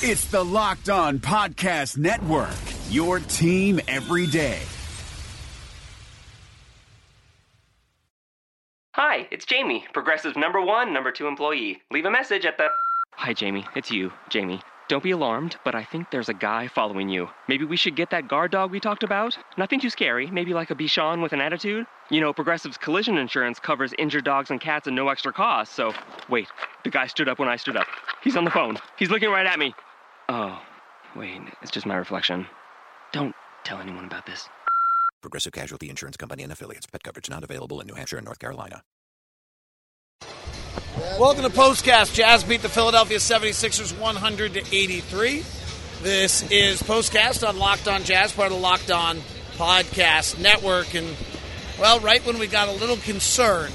It's the Locked On Podcast Network, your team every day. Hi, it's Jamie, Progressive number one, number two employee. Leave a message at the. Hi, Jamie. It's you, Jamie. Don't be alarmed, but I think there's a guy following you. Maybe we should get that guard dog we talked about? Nothing too scary, maybe like a Bichon with an attitude? You know, Progressive's collision insurance covers injured dogs and cats at no extra cost, so. Wait, the guy stood up when I stood up. He's on the phone. He's looking right at me. Oh, wait, it's just my reflection. Don't tell anyone about this. Progressive Casualty Insurance Company and affiliates. Pet coverage not available in New Hampshire and North Carolina. Welcome to Postcast. Jazz beat the Philadelphia 76ers 100 to 83. This is Postcast on Locked On Jazz, part of the Locked On Podcast Network. And, well, right when we got a little concerned,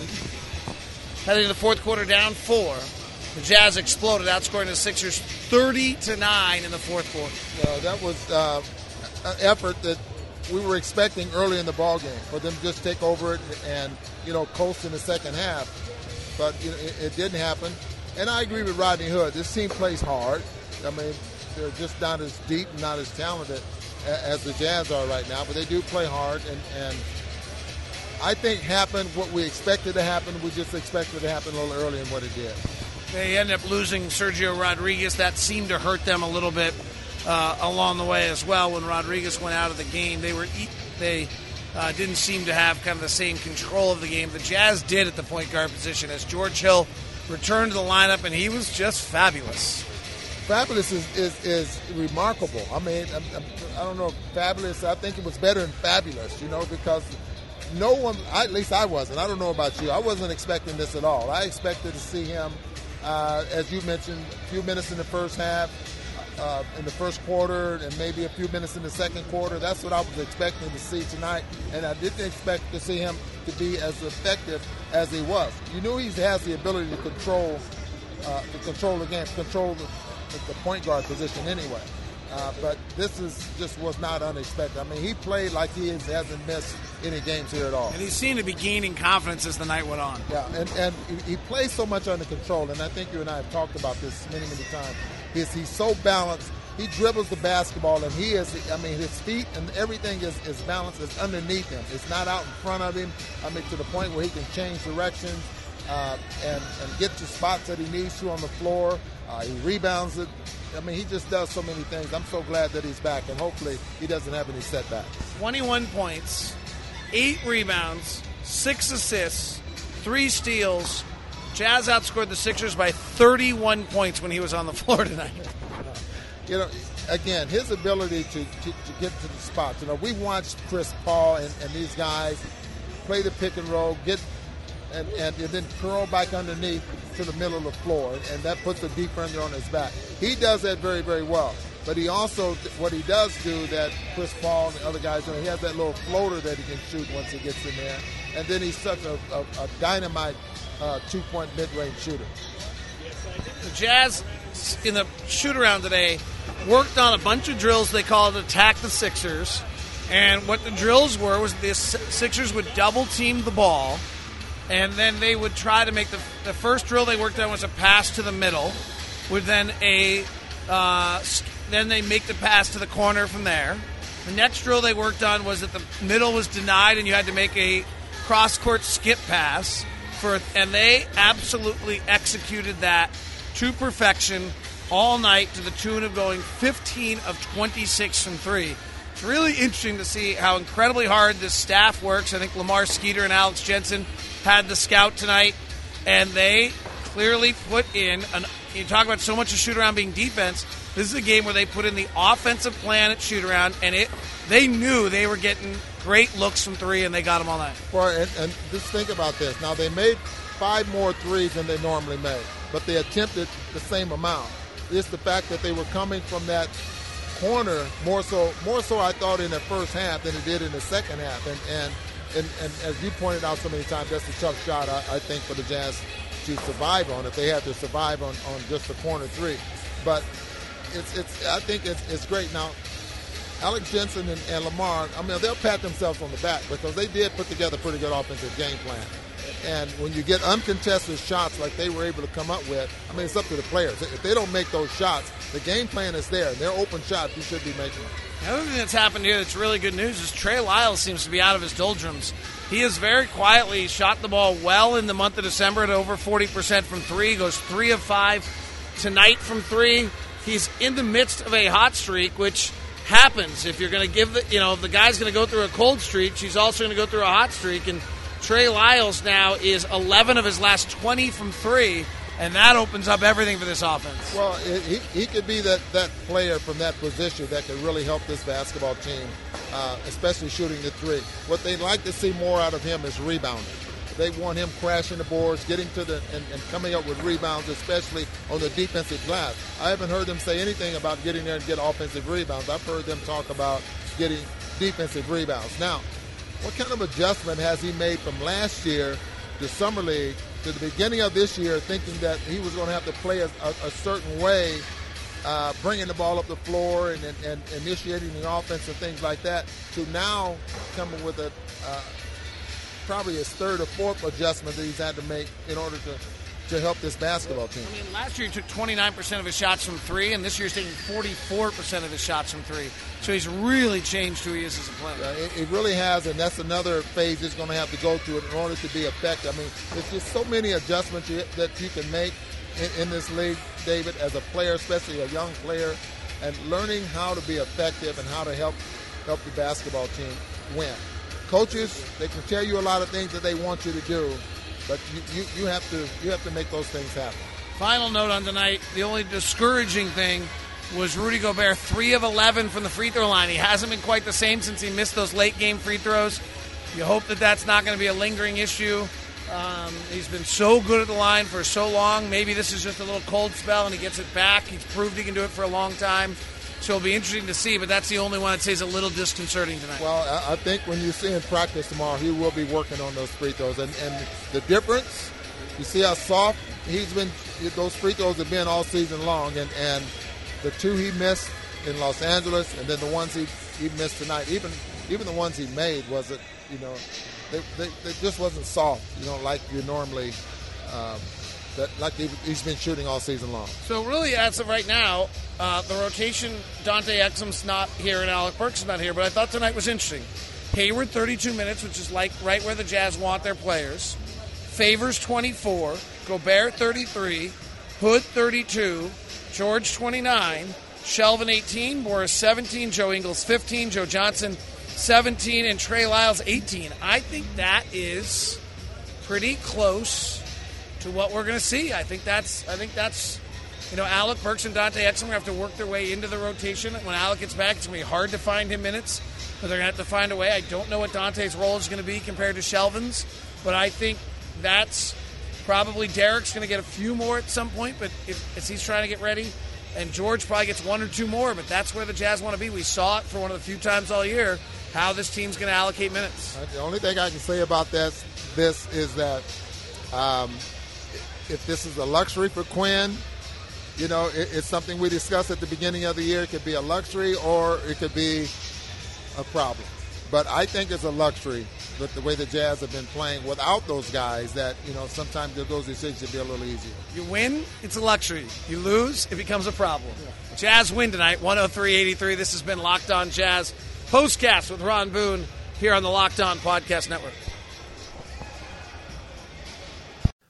heading to the fourth quarter down four, the Jazz exploded, outscoring the Sixers 30 to 9 in the fourth quarter. Uh, that was uh, an effort that we were expecting early in the ball game for them to just take over it and you know coast in the second half, but you know, it, it, didn't happen. And I agree with Rodney Hood. This team plays hard. I mean, they're just not as deep and not as talented as the Jazz are right now, but they do play hard. And, and I think happened what we expected to happen. We just expected it to happen a little earlier than what it did. They ended up losing Sergio Rodriguez. That seemed to hurt them a little bit uh, along the way as well. When Rodriguez went out of the game, they were they uh, didn't seem to have kind of the same control of the game. The Jazz did at the point guard position as George Hill returned to the lineup, and he was just fabulous. Fabulous is, is, is remarkable. I mean, I'm, I'm, I do not know, fabulous. I think it was better than fabulous, you know, because no one, at least I wasn't. I don't know about you. I wasn't expecting this at all. I expected to see him, uh, as you mentioned, a few minutes in the first half, uh, in the first quarter and maybe a few minutes in the second quarter. That's what I was expecting to see tonight, and I didn't expect to see him to be as effective as he was. You knew he has the ability to control, uh, to control the game, control the, the point guard position anyway. Uh, but this is just was not unexpected. I mean, he played like he is, hasn't missed any games here at all. And he seemed to be gaining confidence as the night went on. Yeah, and, and he plays so much under control, and I think you and I have talked about this many, many times is he's so balanced. He dribbles the basketball, and he is, I mean, his feet and everything is, is balanced. It's underneath him. It's not out in front of him. I mean, to the point where he can change directions uh, and, and get to spots that he needs to on the floor. Uh, he rebounds it. I mean, he just does so many things. I'm so glad that he's back, and hopefully he doesn't have any setbacks. 21 points, eight rebounds, six assists, three steals, Jazz outscored the Sixers by 31 points when he was on the floor tonight. You know, again, his ability to, to, to get to the spots. You know, we watched Chris Paul and, and these guys play the pick and roll, get and, and, and, then curl back underneath to the middle of the floor, and that puts the defender on his back. He does that very, very well. But he also, what he does do that Chris Paul and the other guys do, he has that little floater that he can shoot once he gets in there. And then he's such a, a, a dynamite uh, two-point mid-range shooter. The Jazz in the shoot-around today worked on a bunch of drills they called attack the Sixers. And what the drills were was the Sixers would double team the ball, and then they would try to make the, the first drill they worked on was a pass to the middle, with then a uh, then they make the pass to the corner from there. The next drill they worked on was that the middle was denied and you had to make a cross court skip pass for, and they absolutely executed that to perfection all night to the tune of going 15 of 26 from three. It's really interesting to see how incredibly hard this staff works. I think Lamar Skeeter and Alex Jensen had the scout tonight, and they clearly put in an. You talk about so much of shoot around being defense. This is a game where they put in the offensive plan at shoot around, and it they knew they were getting great looks from three, and they got them all night. Well, and, and just think about this. Now they made five more threes than they normally made, but they attempted the same amount. It's the fact that they were coming from that corner more so, more so I thought in the first half than it did in the second half. And and and, and as you pointed out so many times, that's a tough shot I, I think for the Jazz to survive on if they had to survive on, on just the corner three. But it's it's I think it's, it's great now. Alex Jensen and, and, Lamar, I mean, they'll pat themselves on the back because they did put together a pretty good offensive game plan. And when you get uncontested shots like they were able to come up with, I mean, it's up to the players. If they don't make those shots, the game plan is there. They're open shots. You should be making. The other thing that's happened here that's really good news is Trey Lyles seems to be out of his doldrums. He has very quietly shot the ball well in the month of December at over 40% from three. Goes three of five tonight from three. He's in the midst of a hot streak, which happens if you're going to give the, you know, the guy's going to go through a cold streak. She's also going to go through a hot streak. And Trey Lyles now is 11 of his last 20 from three and that opens up everything for this offense. Well, he, he could be that, that player from that position that could really help this basketball team, uh, especially shooting the three. What they'd like to see more out of him is rebounding. They want him crashing the boards, getting to the and, and coming up with rebounds, especially on the defensive glass. I haven't heard them say anything about getting there and get offensive rebounds. I've heard them talk about getting defensive rebounds. Now, what kind of adjustment has he made from last year to summer league to the beginning of this year thinking that he was going to have to play a, a, a certain way, uh, bringing the ball up the floor and, and, and, initiating the offense and things like that, to now coming with a uh, probably his third or fourth adjustment that he's had to make in order to to help this basketball team. I mean, last year he took 29% of his shots from three, and this year he's taking 44% of his shots from three. So he's really changed who he is as a player. Yeah, it, it, really has, and that's another phase he's going to have to go through in order to be effective. I mean, there's just so many adjustments you, that you can make in, in this league, David, as a player, especially a young player, and learning how to be effective and how to help help the basketball team win. Coaches, they can tell you a lot of things that they want you to do, but you, you, you have to you have to make those things happen. Final note on tonight: the only discouraging thing was Rudy Gobert, three of eleven from the free throw line. He hasn't been quite the same since he missed those late game free throws. You hope that that's not going to be a lingering issue. Um, he's been so good at the line for so long. Maybe this is just a little cold spell and he gets it back. He's proved he can do it for a long time. So it'll be interesting to see, but that's the only one I'd say is a little disconcerting tonight. Well, I think when you see him practice tomorrow, he will be working on those free throws. And, and the difference, you see how soft he's been, those free throws have been all season long. And, and the two he missed in Los Angeles and then the ones he, he missed tonight, even even the ones he made, wasn't, you know, they, they, they just wasn't soft, you know, like you normally um, that like he's been shooting all season long. So really, as of right now, uh, the rotation Dante Exum's not here and Alec Burks is not here, but I thought tonight was interesting. Hayward 32 minutes, which is like right where the Jazz want their players. Favors 24, Gobert 33, Hood 32, George 29, Shelvin 18, Morris 17, Joe Ingles 15, Joe Johnson 17, and Trey Lyles 18. I think that is pretty close to what we're going to see. I think that's I think that's you know Alec Burks and Dante Exum have to work their way into the rotation. When Alec gets back, it's going to be hard to find him minutes, but they're going to have to find a way. I don't know what Dante's role is going to be compared to Shelvin's, but I think that's probably Derrick's going to get a few more at some point. But if, if he's trying to get ready, and George probably gets one or two more, but that's where the Jazz want to be. We saw it for one of the few times all year how this team's going to allocate minutes. The only thing I can say about this this is that um, if this is a luxury for Quin. you know, it, it's something we discussed at the beginning of the year. It could be a luxury or it could be a problem. But I think it's a luxury with the way the Jazz have been playing without those guys that, you know, sometimes those decisions would be a little easier. You win, it's a luxury. You lose, it becomes a problem. Yeah. Jazz win tonight, 103 This has been Locked On Jazz Postcast with Ron Boone here on the Locked On Podcast Network.